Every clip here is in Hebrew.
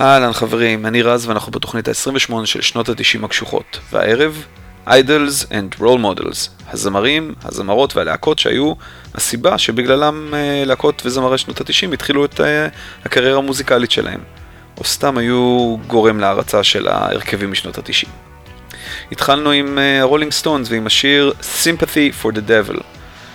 אהלן חברים, אני רז ואנחנו בתוכנית ה-28 של שנות ה-90 הקשוחות, והערב, Idols and Role Models, הזמרים, הזמרות והלהקות שהיו הסיבה שבגללם uh, להקות וזמרי שנות ה-90 התחילו את uh, הקריירה המוזיקלית שלהם, או סתם היו גורם להערצה של ההרכבים משנות ה-90. התחלנו עם הרולינג uh, סטונס ועם השיר Sympathy for the Devil,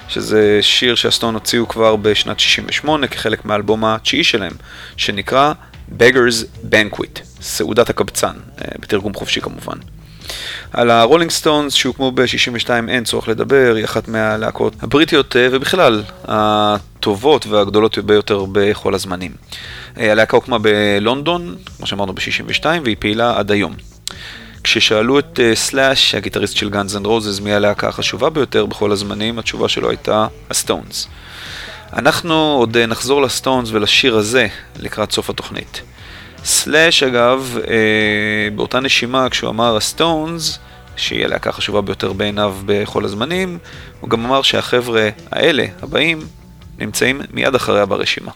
שזה שיר שהסטון הוציאו כבר בשנת 68 כחלק מהאלבום התשיעי שלהם, שנקרא Beggars Banquet, סעודת הקבצן, אה, בתרגום חופשי כמובן. על הרולינג סטונס שהוקמו ב-62 אין צורך לדבר, היא אחת מהלהקות הבריטיות אה, ובכלל הטובות והגדולות ביותר בכל הזמנים. אה, הלהקה הוקמה בלונדון, כמו שאמרנו ב-62, והיא פעילה עד היום. כששאלו את סלאש, הגיטריסט של גאנז אנד רוזס, מי הלהקה החשובה ביותר בכל הזמנים, התשובה שלו הייתה הסטונס. אנחנו עוד אה, נחזור לסטונס ולשיר הזה לקראת סוף התוכנית. סלאש אגב, אה, באותה נשימה כשהוא אמר הסטונס, שהיא הלהקה החשובה ביותר בעיניו בכל הזמנים, הוא גם אמר שהחבר'ה האלה, הבאים, נמצאים מיד אחריה ברשימה.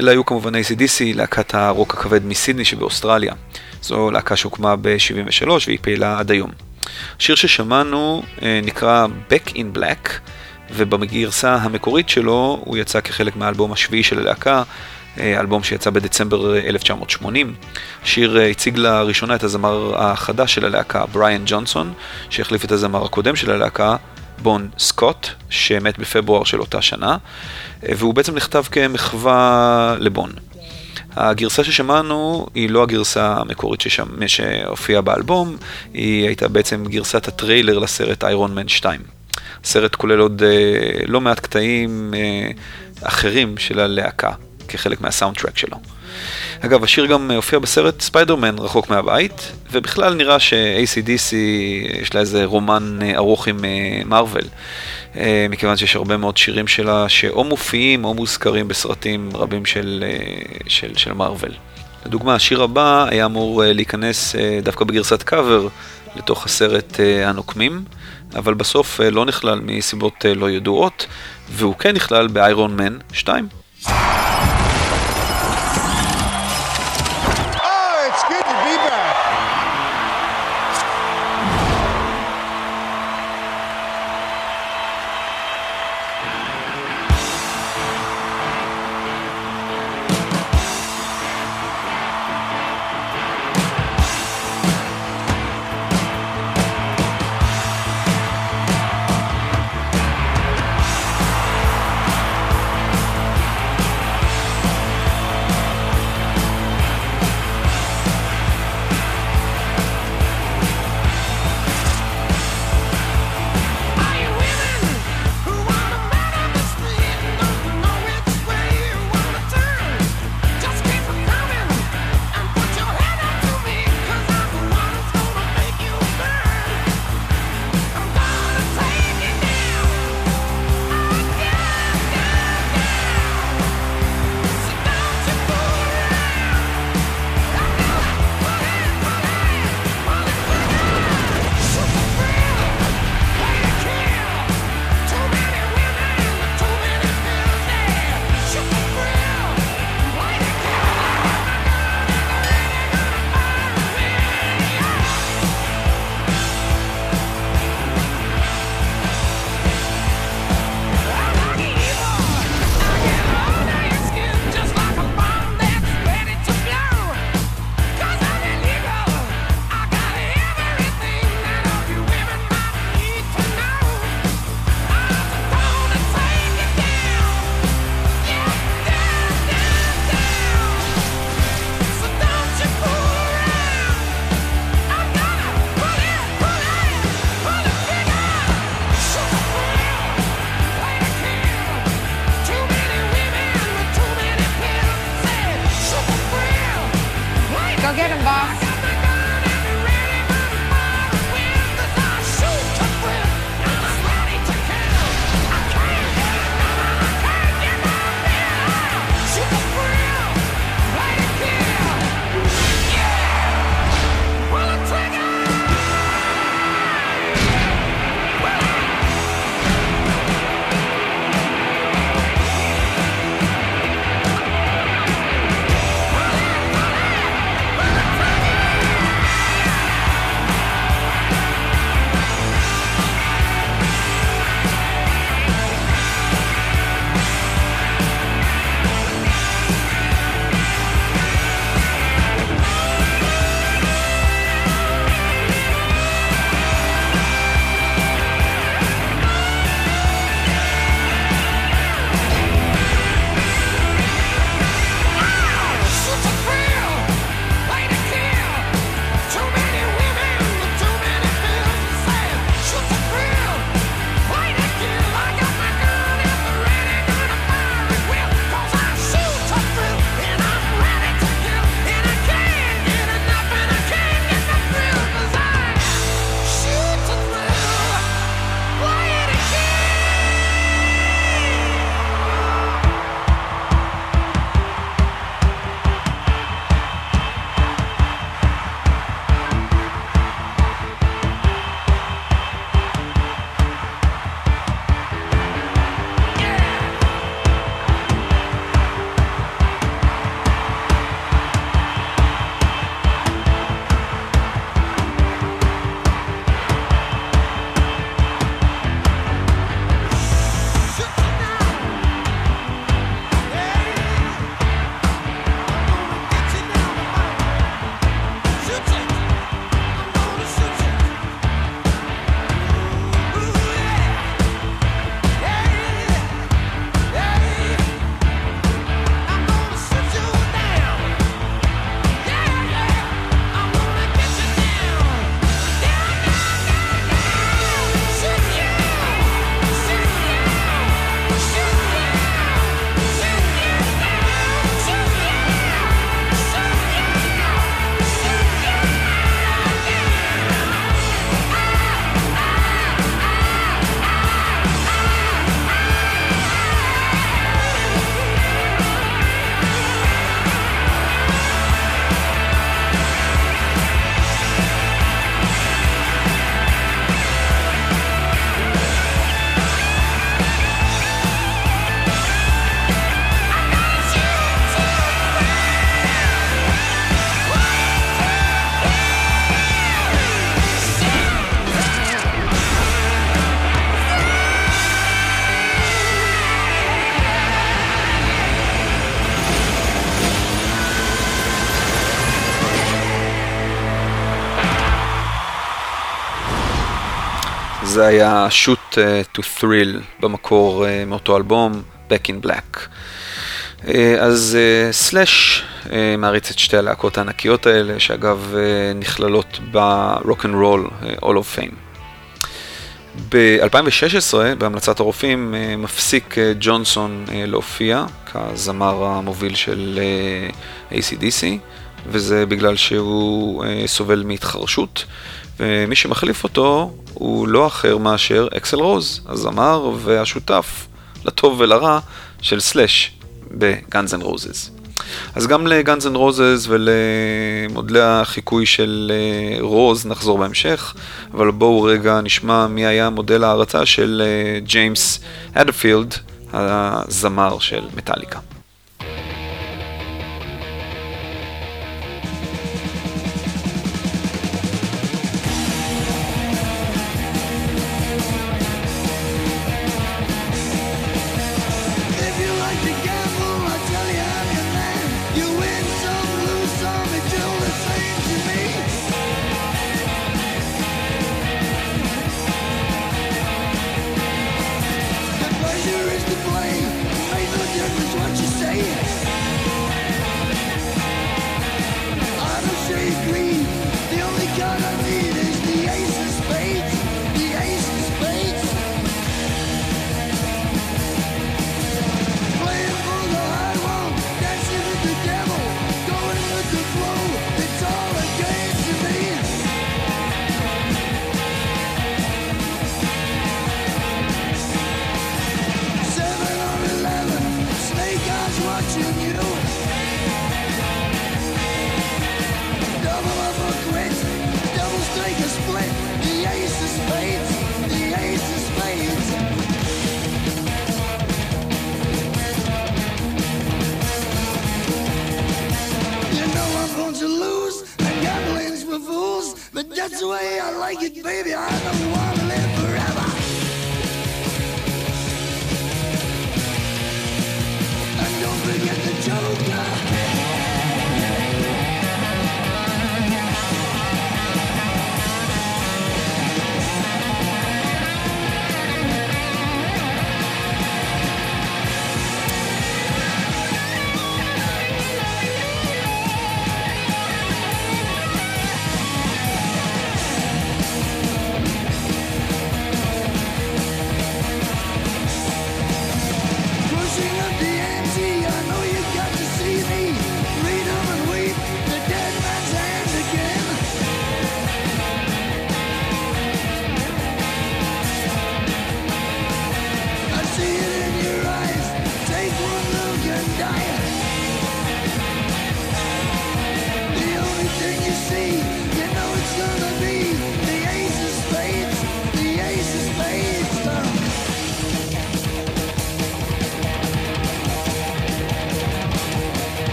אלה היו כמובן ACDC, להקת הרוק הכבד מסידני שבאוסטרליה. זו להקה שהוקמה ב-73 והיא פעילה עד היום. השיר ששמענו אה, נקרא Back in Black, ובגרסה המקורית שלו הוא יצא כחלק מהאלבום השביעי של הלהקה, אה, אלבום שיצא בדצמבר 1980. השיר אה, הציג לראשונה את הזמר החדש של הלהקה, בריאן ג'ונסון, שהחליף את הזמר הקודם של הלהקה, בון סקוט, שמת בפברואר של אותה שנה, והוא בעצם נכתב כמחווה לבון. הגרסה ששמענו היא לא הגרסה המקורית ששם, שהופיעה באלבום, היא הייתה בעצם גרסת הטריילר לסרט איירון מן 2. הסרט כולל עוד אה, לא מעט קטעים אה, אחרים של הלהקה, כחלק מהסאונד טרק שלו. אגב, השיר גם הופיע בסרט ספיידרמן רחוק מהבית, ובכלל נראה ש-ACDC יש לה איזה רומן אה, ארוך עם מארוול, uh, מכיוון שיש הרבה מאוד שירים שלה שאו מופיעים או מוזכרים בסרטים רבים של, של, של מארוול. לדוגמה, השיר הבא היה אמור להיכנס דווקא בגרסת קאבר לתוך הסרט הנוקמים, אבל בסוף לא נכלל מסיבות לא ידועות, והוא כן נכלל באיירון מן 2. זה היה shoot uh, to thrill במקור uh, מאותו אלבום, Back in Black. Uh, אז סלאש uh, uh, מעריץ את שתי הלהקות הענקיות האלה, שאגב uh, נכללות ב-Rock and Roll uh, All of Fame. ב-2016, בהמלצת הרופאים, uh, מפסיק uh, ג'ונסון uh, להופיע כזמר המוביל של uh, ACDC, וזה בגלל שהוא uh, סובל מהתחרשות. ומי שמחליף אותו הוא לא אחר מאשר אקסל רוז, הזמר והשותף, לטוב ולרע, של סלאש בגאנז אנד רוזס. אז גם לגאנז אנד רוזס ולמודלי החיקוי של אה, רוז נחזור בהמשך, אבל בואו רגע נשמע מי היה מודל ההערצה של אה, ג'יימס הטפילד, הזמר של מטאליקה.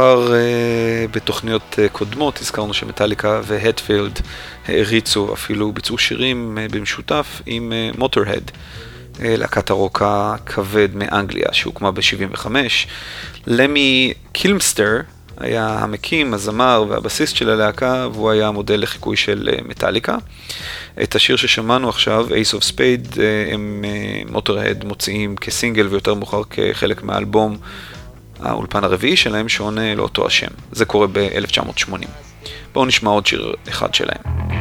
כבר אה, בתוכניות אה, קודמות הזכרנו שמטאליקה והטפילד העריצו, אפילו ביצעו שירים אה, במשותף עם מוטורהד, אה, אה, להקת הרוק הכבד מאנגליה שהוקמה ב-75. למי קילמיסטר היה המקים, הזמר והבסיסט של הלהקה, והוא היה המודל לחיקוי של אה, מטאליקה. את השיר ששמענו עכשיו, Ace of Spades, אה, הם מוטורהד מוציאים כסינגל ויותר מאוחר כחלק מהאלבום. האולפן הרביעי שלהם שעונה לאותו השם. זה קורה ב-1980. בואו נשמע עוד שיר אחד שלהם.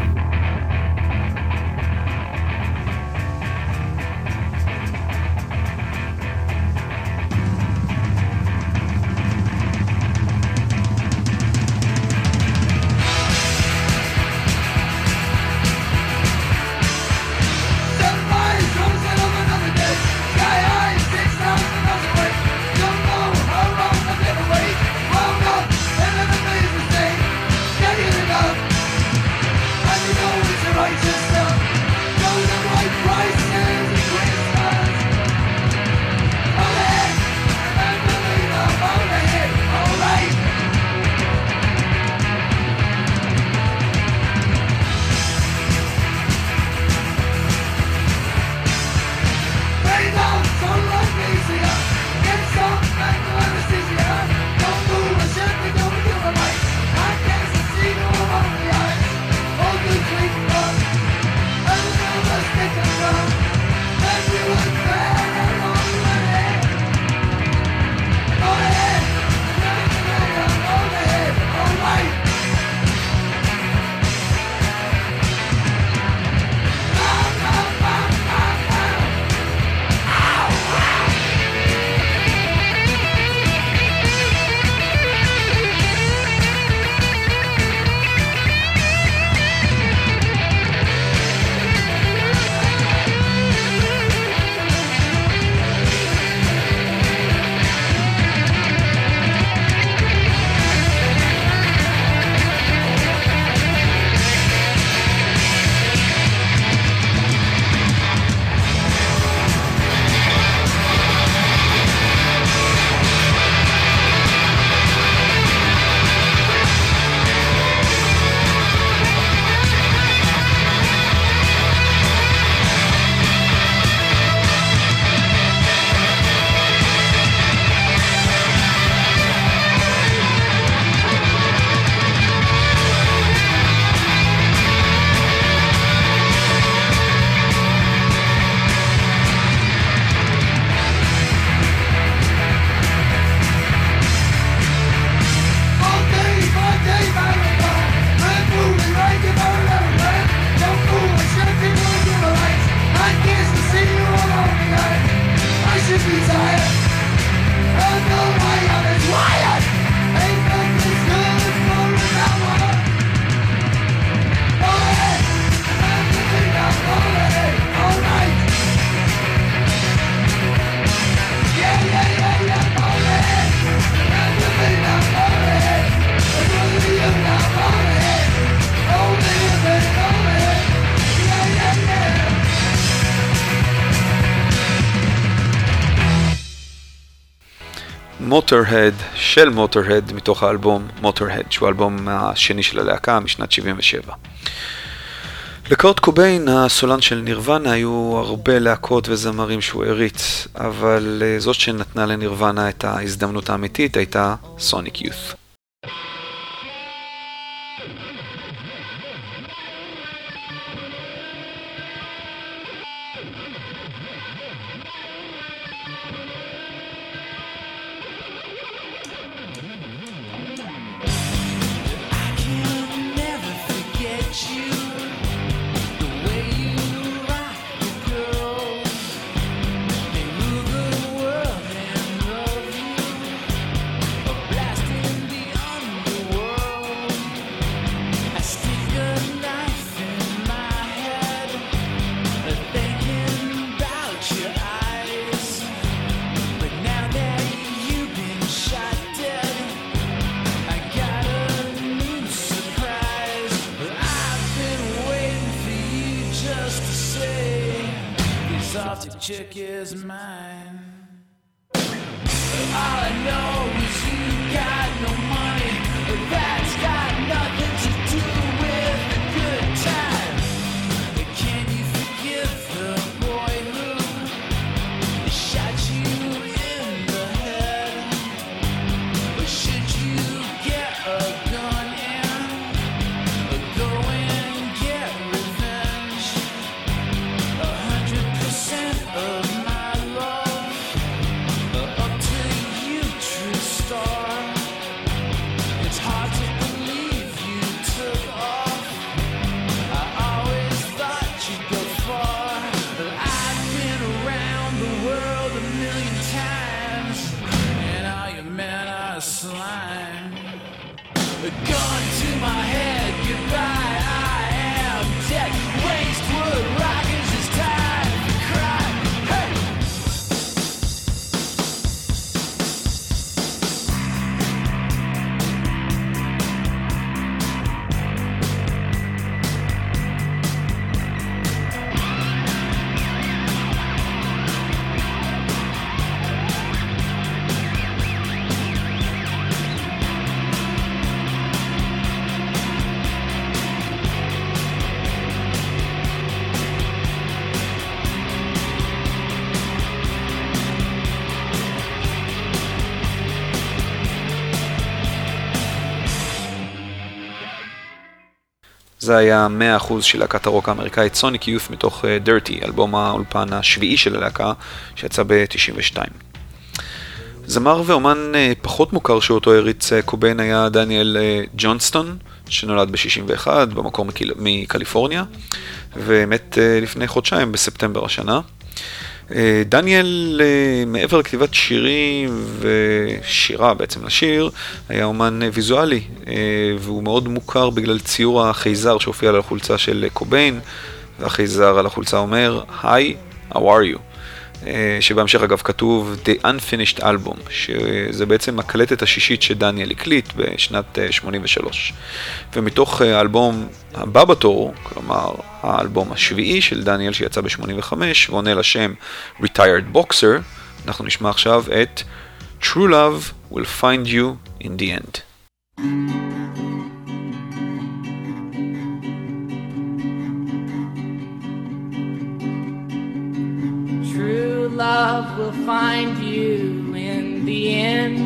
מוטורהד של מוטורהד מתוך האלבום מוטורהד, שהוא האלבום השני של הלהקה משנת 77. לקורט קוביין, הסולן של נירוונה, היו הרבה להקות וזמרים שהוא הריץ, אבל אה, זאת שנתנה לנירוונה את ההזדמנות האמיתית הייתה סוניק יות'. זה היה 100% של להקת הרוק האמריקאית סוניק יוף מתוך דרטי, uh, אלבום האולפן השביעי של הלהקה שיצא ב-92. זמר ואומן uh, פחות מוכר שאותו הריץ uh, קוביין היה דניאל ג'ונסטון, שנולד ב-61 במקור מקיל... מקליפורניה, ומת לפני חודשיים בספטמבר השנה. אה, דניאל, אה, מעבר לכתיבת שירים ושירה בעצם לשיר, היה אומן אה, ויזואלי, והוא מאוד מוכר בגלל ציור החייזר שהופיע על החולצה של קוביין, והחייזר על החולצה אומר, היי, how are you? אה, שבהמשך אגב כתוב The Unfinished Album, שזה בעצם הקלטת השישית שדניאל הקליט בשנת 83. אה, ומתוך אה, האלבום הבא בתור, כלומר האלבום השביעי של דניאל שיצא ב-85 ועונה לשם Retired Boxer, אנחנו נשמע עכשיו את True Love will find you in the end. Love will find you in the end.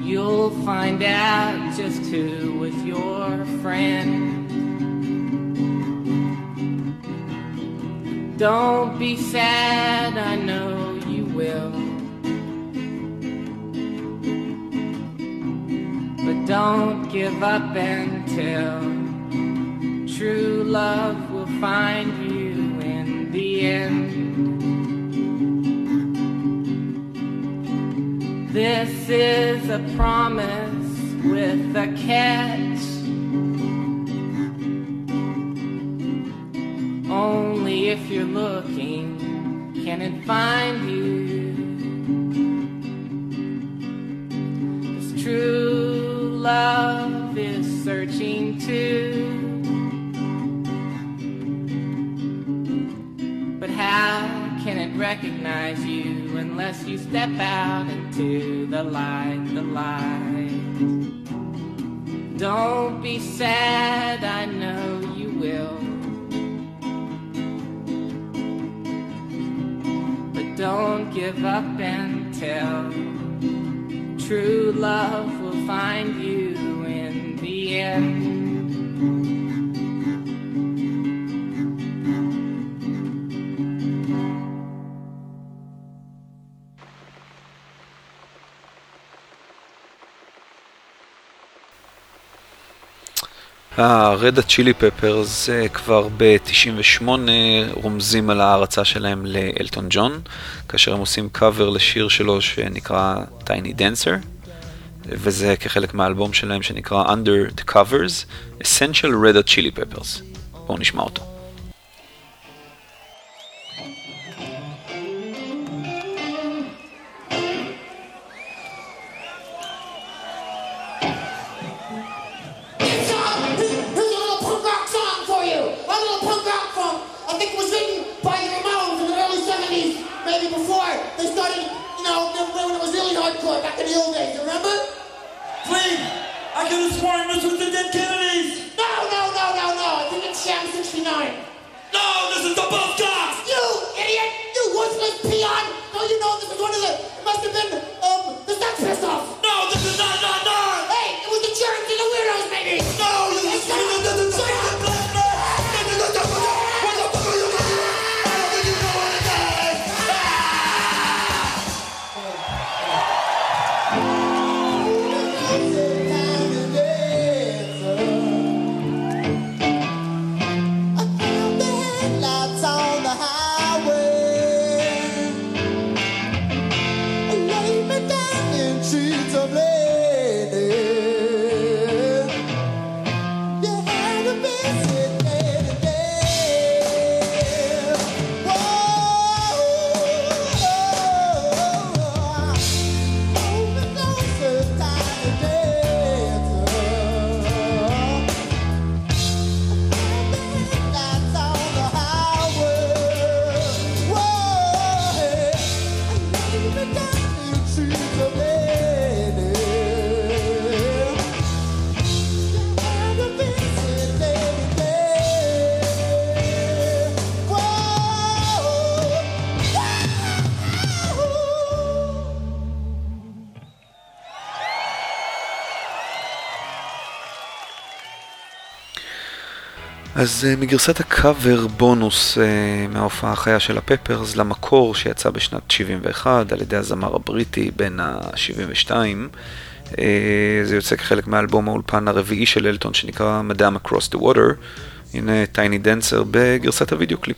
You'll find out just who was your friend. Don't be sad, I know you will. But don't give up until true love find you in the end. This is a promise with a catch. Only if you're looking can it find you. This true love is searching too. But how can it recognize you unless you step out into the light, the light? Don't be sad, I know you will. But don't give up until true love will find you in the end. אה, הרד הצ'ילי Hot Chili אה, כבר ב-98 רומזים על ההערצה שלהם לאלטון ג'ון, כאשר הם עושים קאבר לשיר שלו שנקרא Tiny Dancer, וזה כחלק מהאלבום שלהם שנקרא Under the Covers, Essential Red הצ'ילי פפרס. בואו נשמע אותו. אז אה, מגרסת הקאבר בונוס אה, מההופעה החיה של הפפרס למקור שיצא בשנת 71 על ידי הזמר הבריטי בן ה-72 אה, אה, זה יוצא כחלק מאלבום האולפן הרביעי של אלטון שנקרא Madman Across the Water הנה Tiny Dancer בגרסת הוידאו קליפ.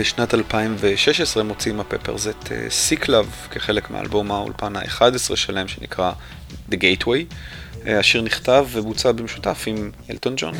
בשנת 2016 מוציאים הפפרס את Sick Love כחלק מאלבום האולפן ה-11 שלהם שנקרא The Getaway. אה, השיר נכתב ובוצע במשותף עם אלטון ג'ון.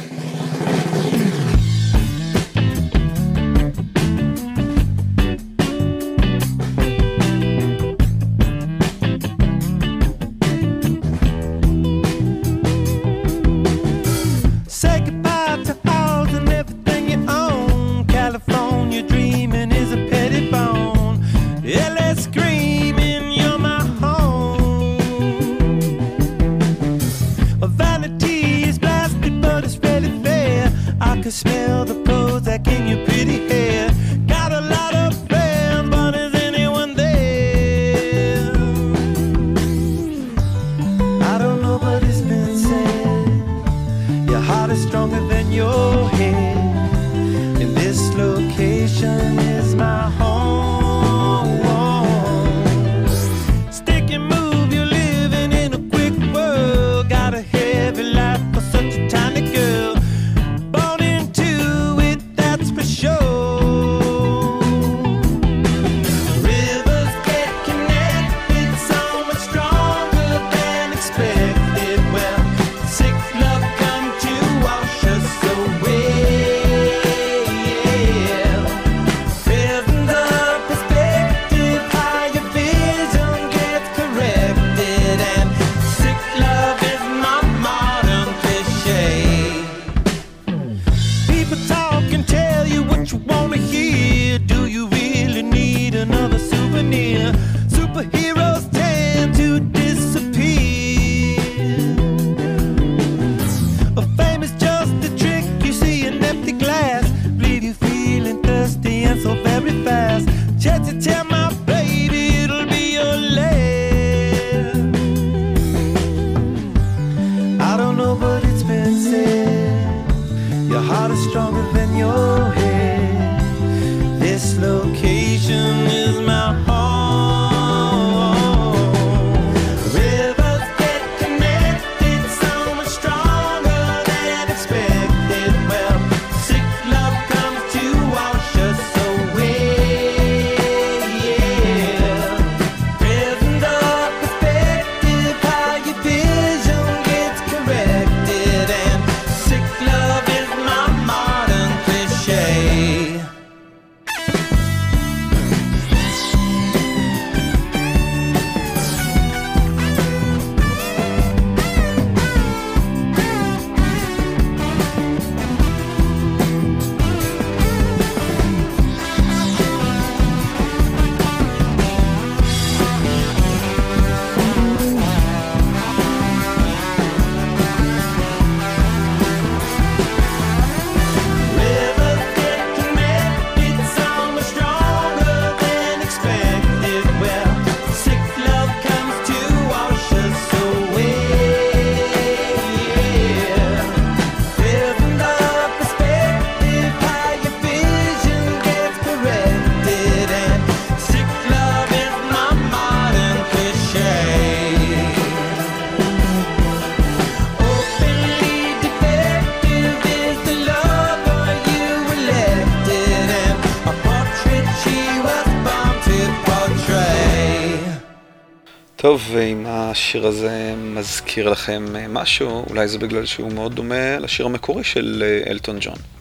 טוב, אם השיר הזה מזכיר לכם משהו, אולי זה בגלל שהוא מאוד דומה לשיר המקורי של אה, אלטון ג'ון.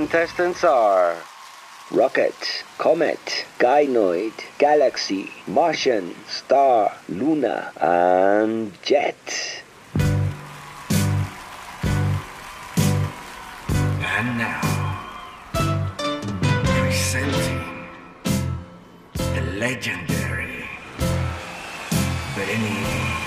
contestants are Rocket, Comet, Gynoid, Galaxy, Martian, Star, Luna, and Jet. And now, presenting the legendary Benny.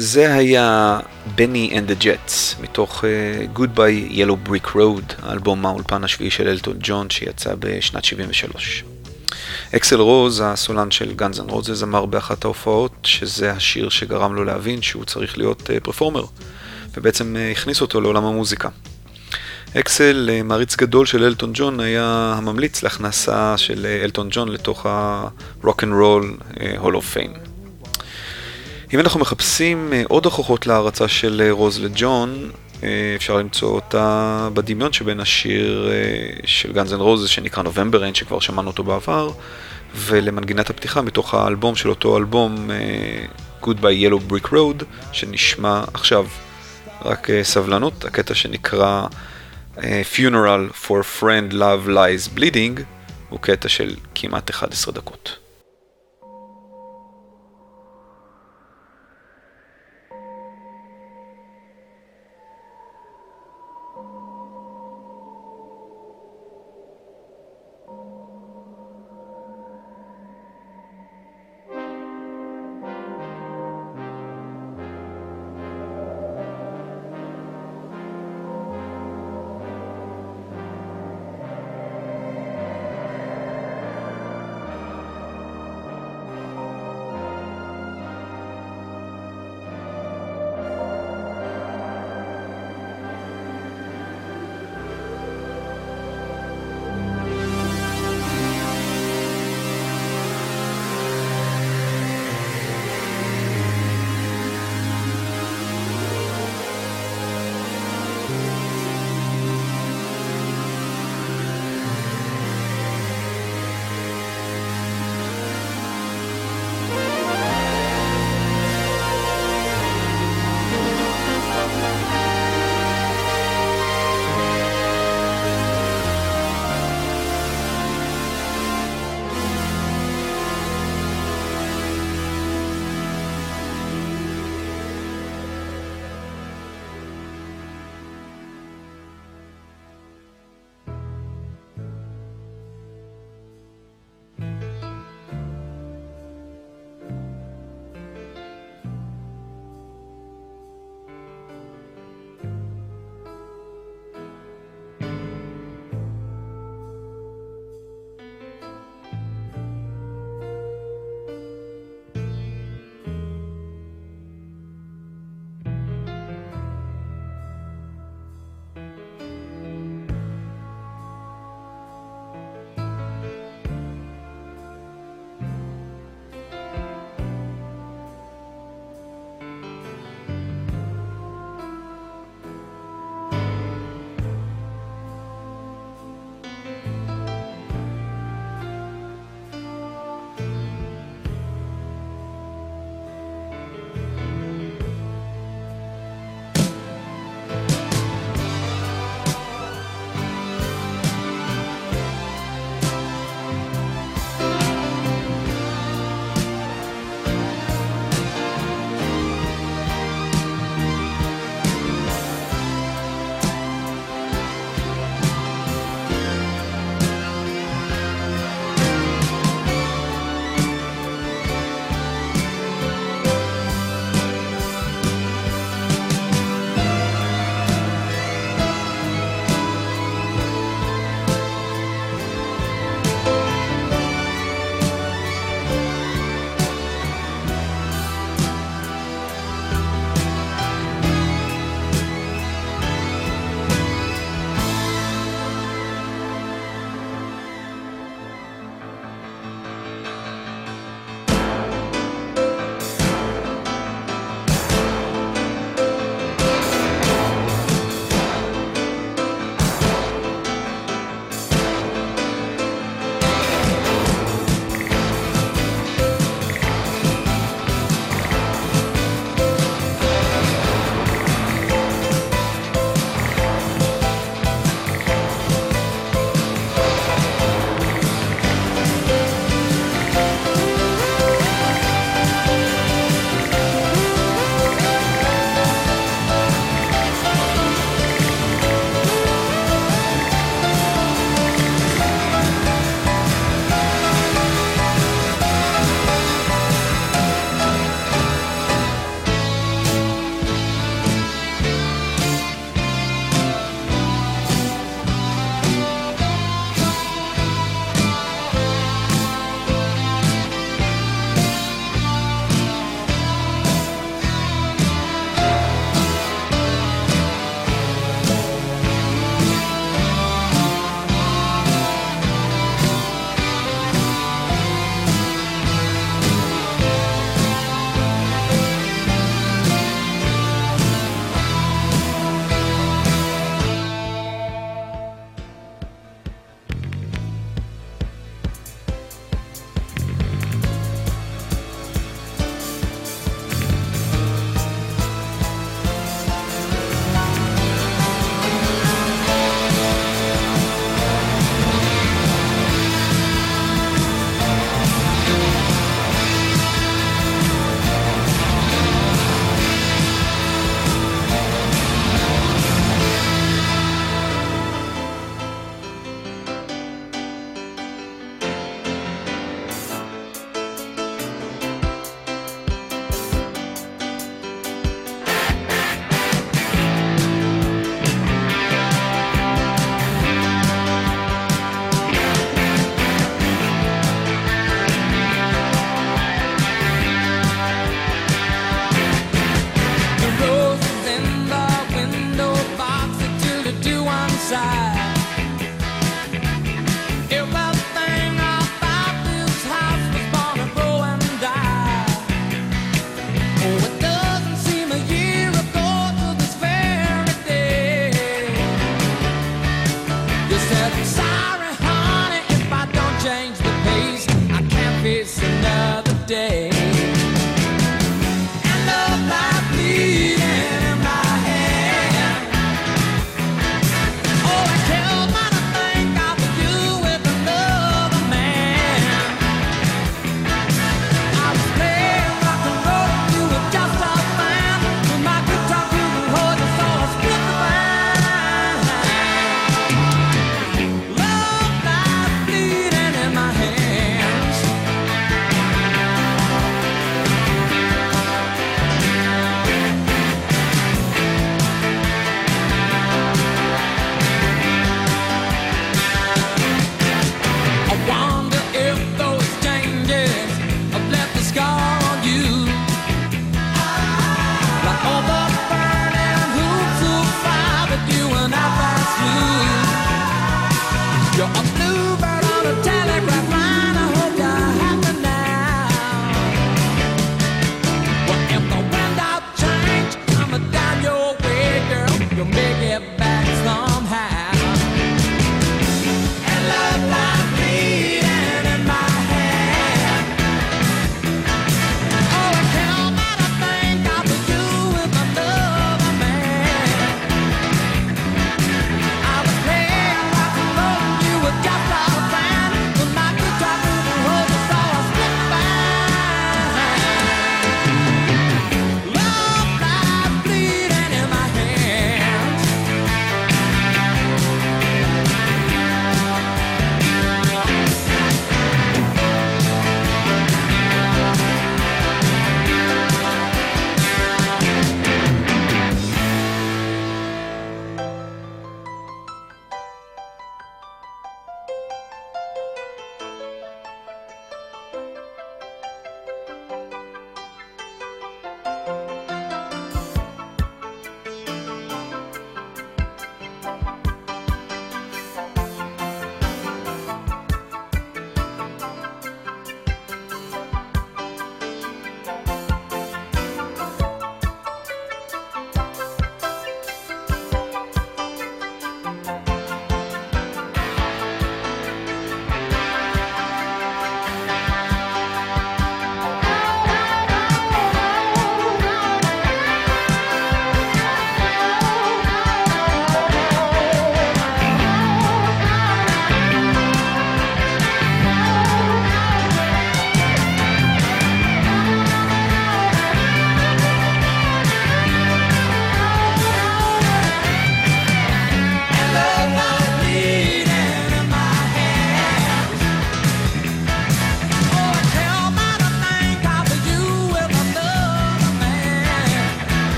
זה היה Bennie and the Jets, מתוך אה, Goodbye Yellow Brick Road, האלבום האולפן השביעי של אלטון ג'ון שיצא בשנת 73. אקסל רוז, הסולן של גאנז אנד רוזז, אמר באחת ההופעות שזה השיר שגרם לו להבין שהוא צריך להיות פרפורמר, ובעצם אה, הכניס אותו לעולם המוזיקה. אקסל, מעריץ גדול של אלטון ג'ון, היה הממליץ להכנסה של אלטון ג'ון לתוך ה-Rock and Roll Hall of Fame. אם אנחנו מחפשים אה, עוד הוכחות להערצה של אה, רוז לג'ון, אה, אפשר למצוא אותה בדמיון שבין השיר של גאנז אנד רוזס שנקרא November Rain, שכבר שמענו אותו בעבר, ולמנגינת הפתיחה מתוך האלבום של אותו אלבום, Goodbye Yellow Brick Road, שנשמע עכשיו. רק סבלנות, הקטע שנקרא Funeral for a Friend Love Lies Bleeding, הוא קטע של כמעט 11 דקות.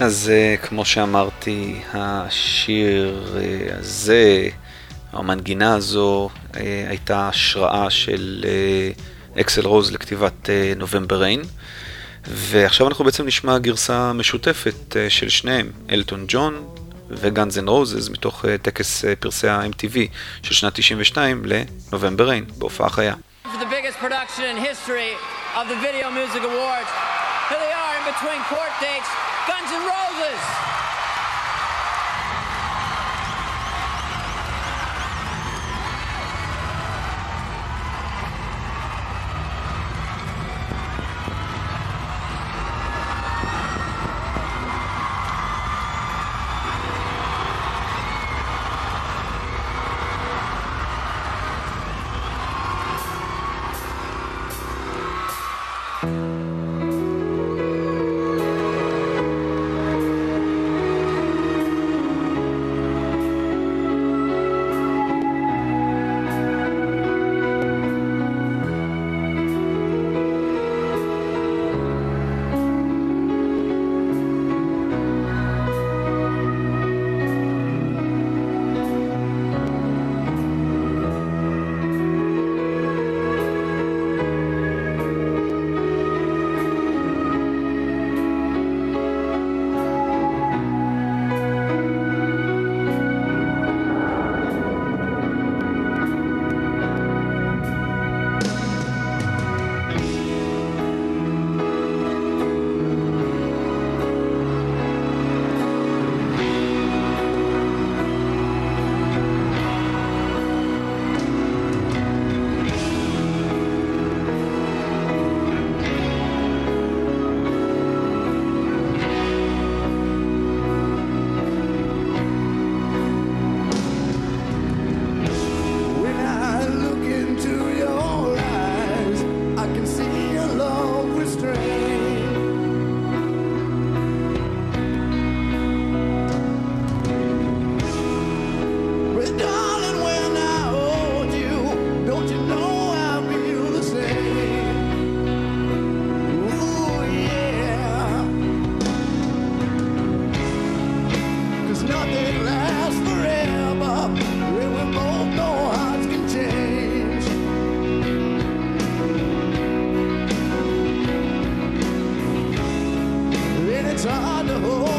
אז אה, כמו שאמרתי, השיר אה, הזה, המנגינה הזו, אה, הייתה השראה של אקסל רוז לכתיבת November Rain. ועכשיו אנחנו בעצם נשמע גרסה משותפת של שניהם, אלטון ג'ון וגאנז אנד רוזז, מתוך טקס פרסי ה-MTV של שנת 92 ל November Rain, בהופעה חיה. the. In between court dates, Guns N' Roses. guitar to hold.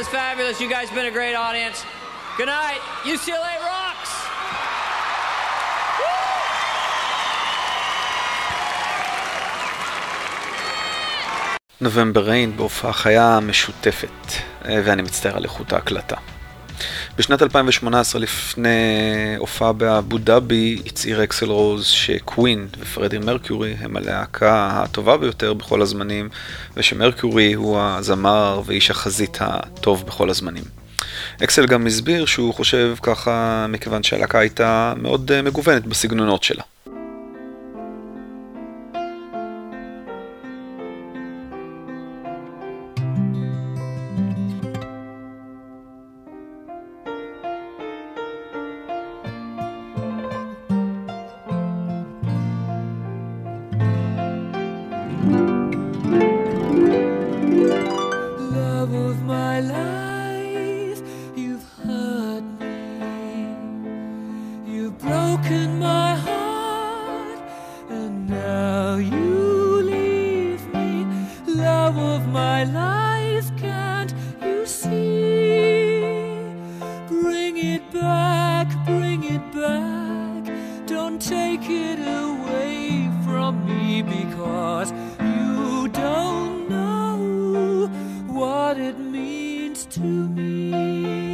Was fabulous. You guys have been a great audience. Good night. UCLA rocks. נובמבר ריין בהופעה חיה משותפת, אה, ואני מצטער על איכות ההקלטה. בשנת 2018, לפני הופעה באבו דאבי, הצהיר אקסל רוז שקווין ופרדי מרקיורי הם הלהקה הטובה ביותר בכל הזמנים, ושמרקיורי הוא הזמר ואיש החזית הטוב בכל הזמנים. אקסל גם הסביר שהוא חושב ככה מכיוון שהלהקה הייתה מאוד אה, מגוונת בסגנונות שלה. Can't you see? Bring it back, bring it back. Don't take it away from me because you don't know what it means to me.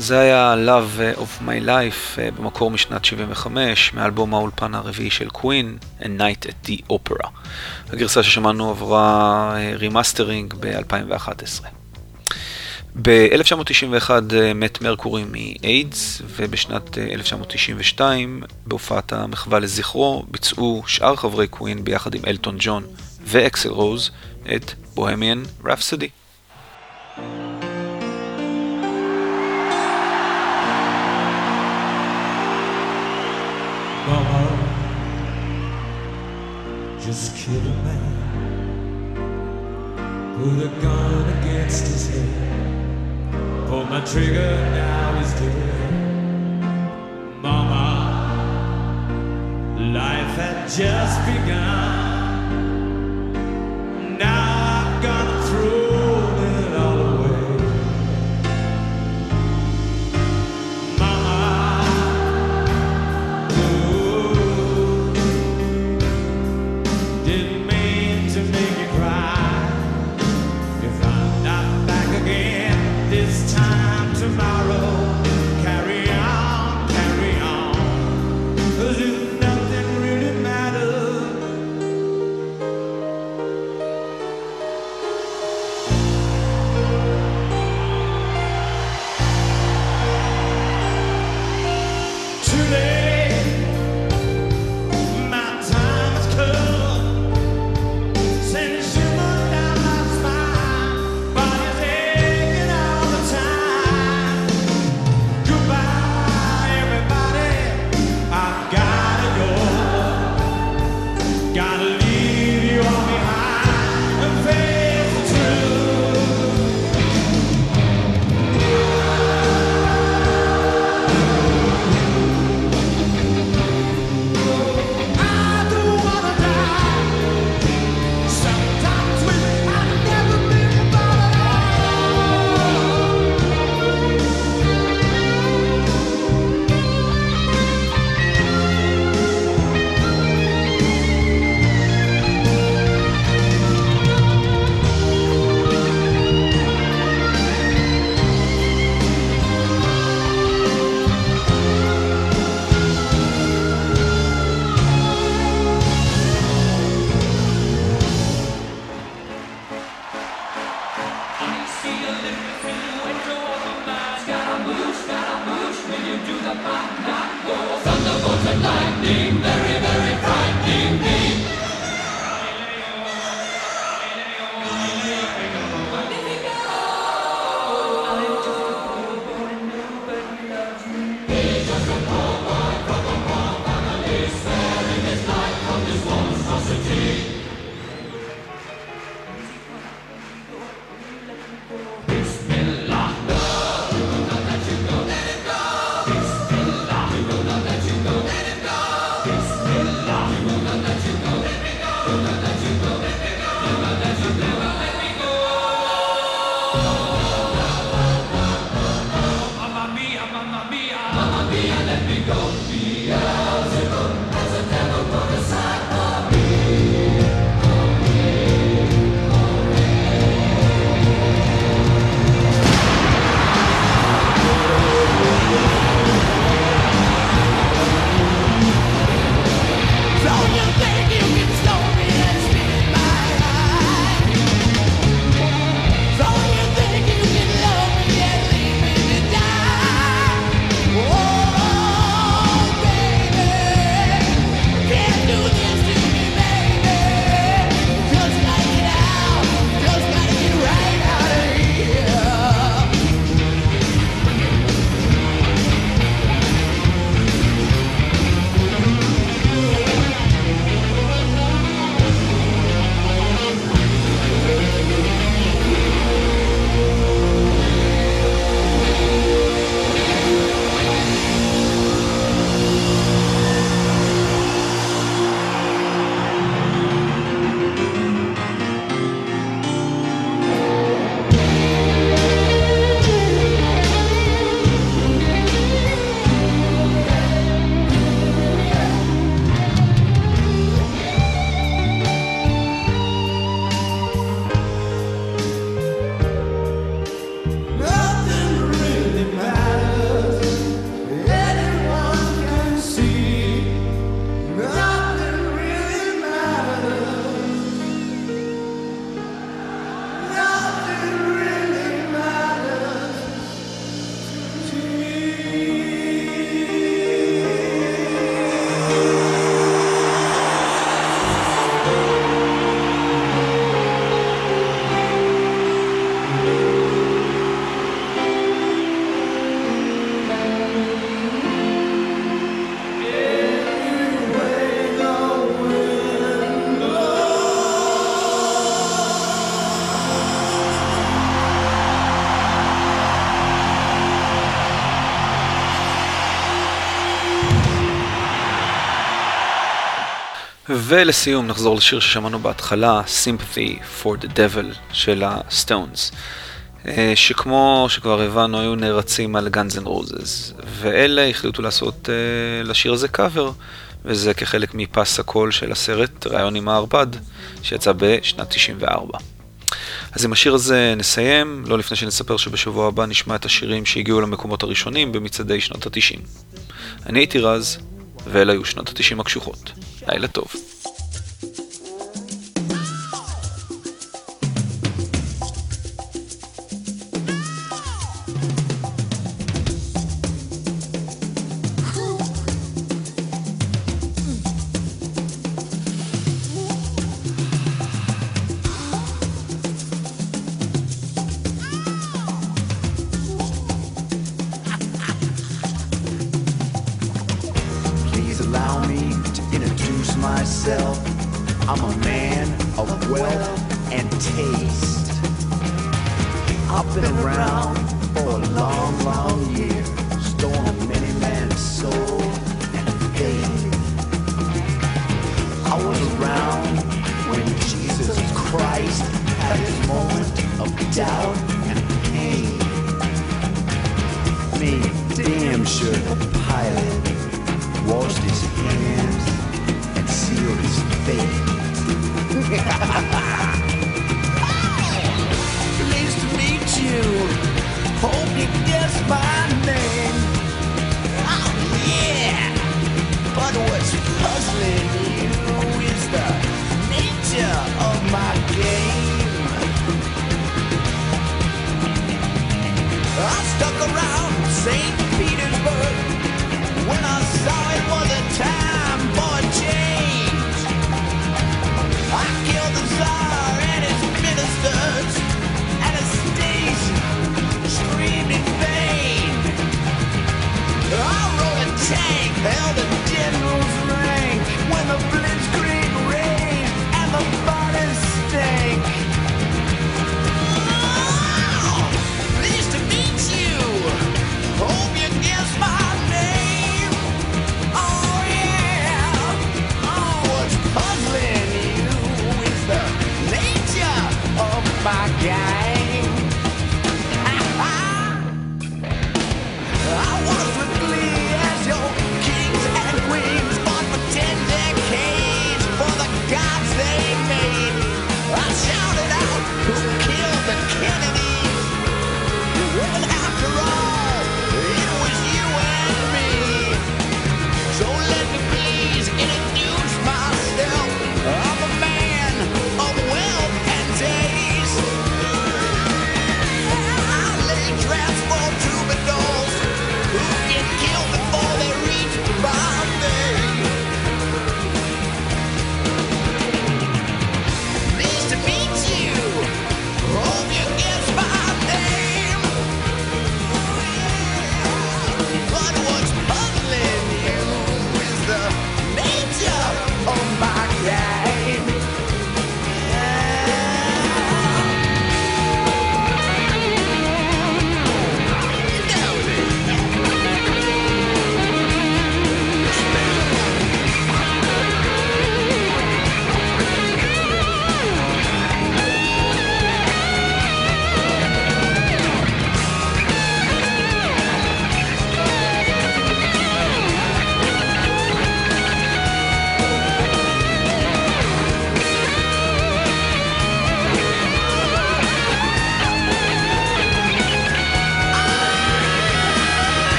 זה היה Love of My Life, אה, במקור משנת 75, מאלבום האולפן הרביעי של קווין, A Night at the Opera. הגרסה ששמענו עברה remastering ב-2011. ב-1991 אה, מת מרקורי מאיידס, ובשנת אה, 1992, בהופעת המחווה לזכרו, ביצעו שאר חברי קווין ביחד עם אלטון ג'ון ואקסל רוז את Bohemian Rhapsody. Mama just killed a man. Put a gun against his head. Pulled my trigger, now he's dead. Mama life had just begun. Now I've gone through and lightning, ולסיום נחזור לשיר ששמענו בהתחלה, Sympathy for the Devil של הסטונס, אה, שכמו שכבר הבנו היו נערצים על Guns N' Roses, ואלה החליטו לעשות אה, לשיר הזה קאבר, וזה כחלק מפס הקול של הסרט ראיון עם הערפד, שיצא בשנת 94. אז עם השיר הזה נסיים, לא לפני שנספר שבשבוע הבא נשמע את השירים שהגיעו למקומות הראשונים במצעדי שנות ה-90. אני הייתי רז, ואלה היו שנות ה-90 הקשוחות. לילה טוב.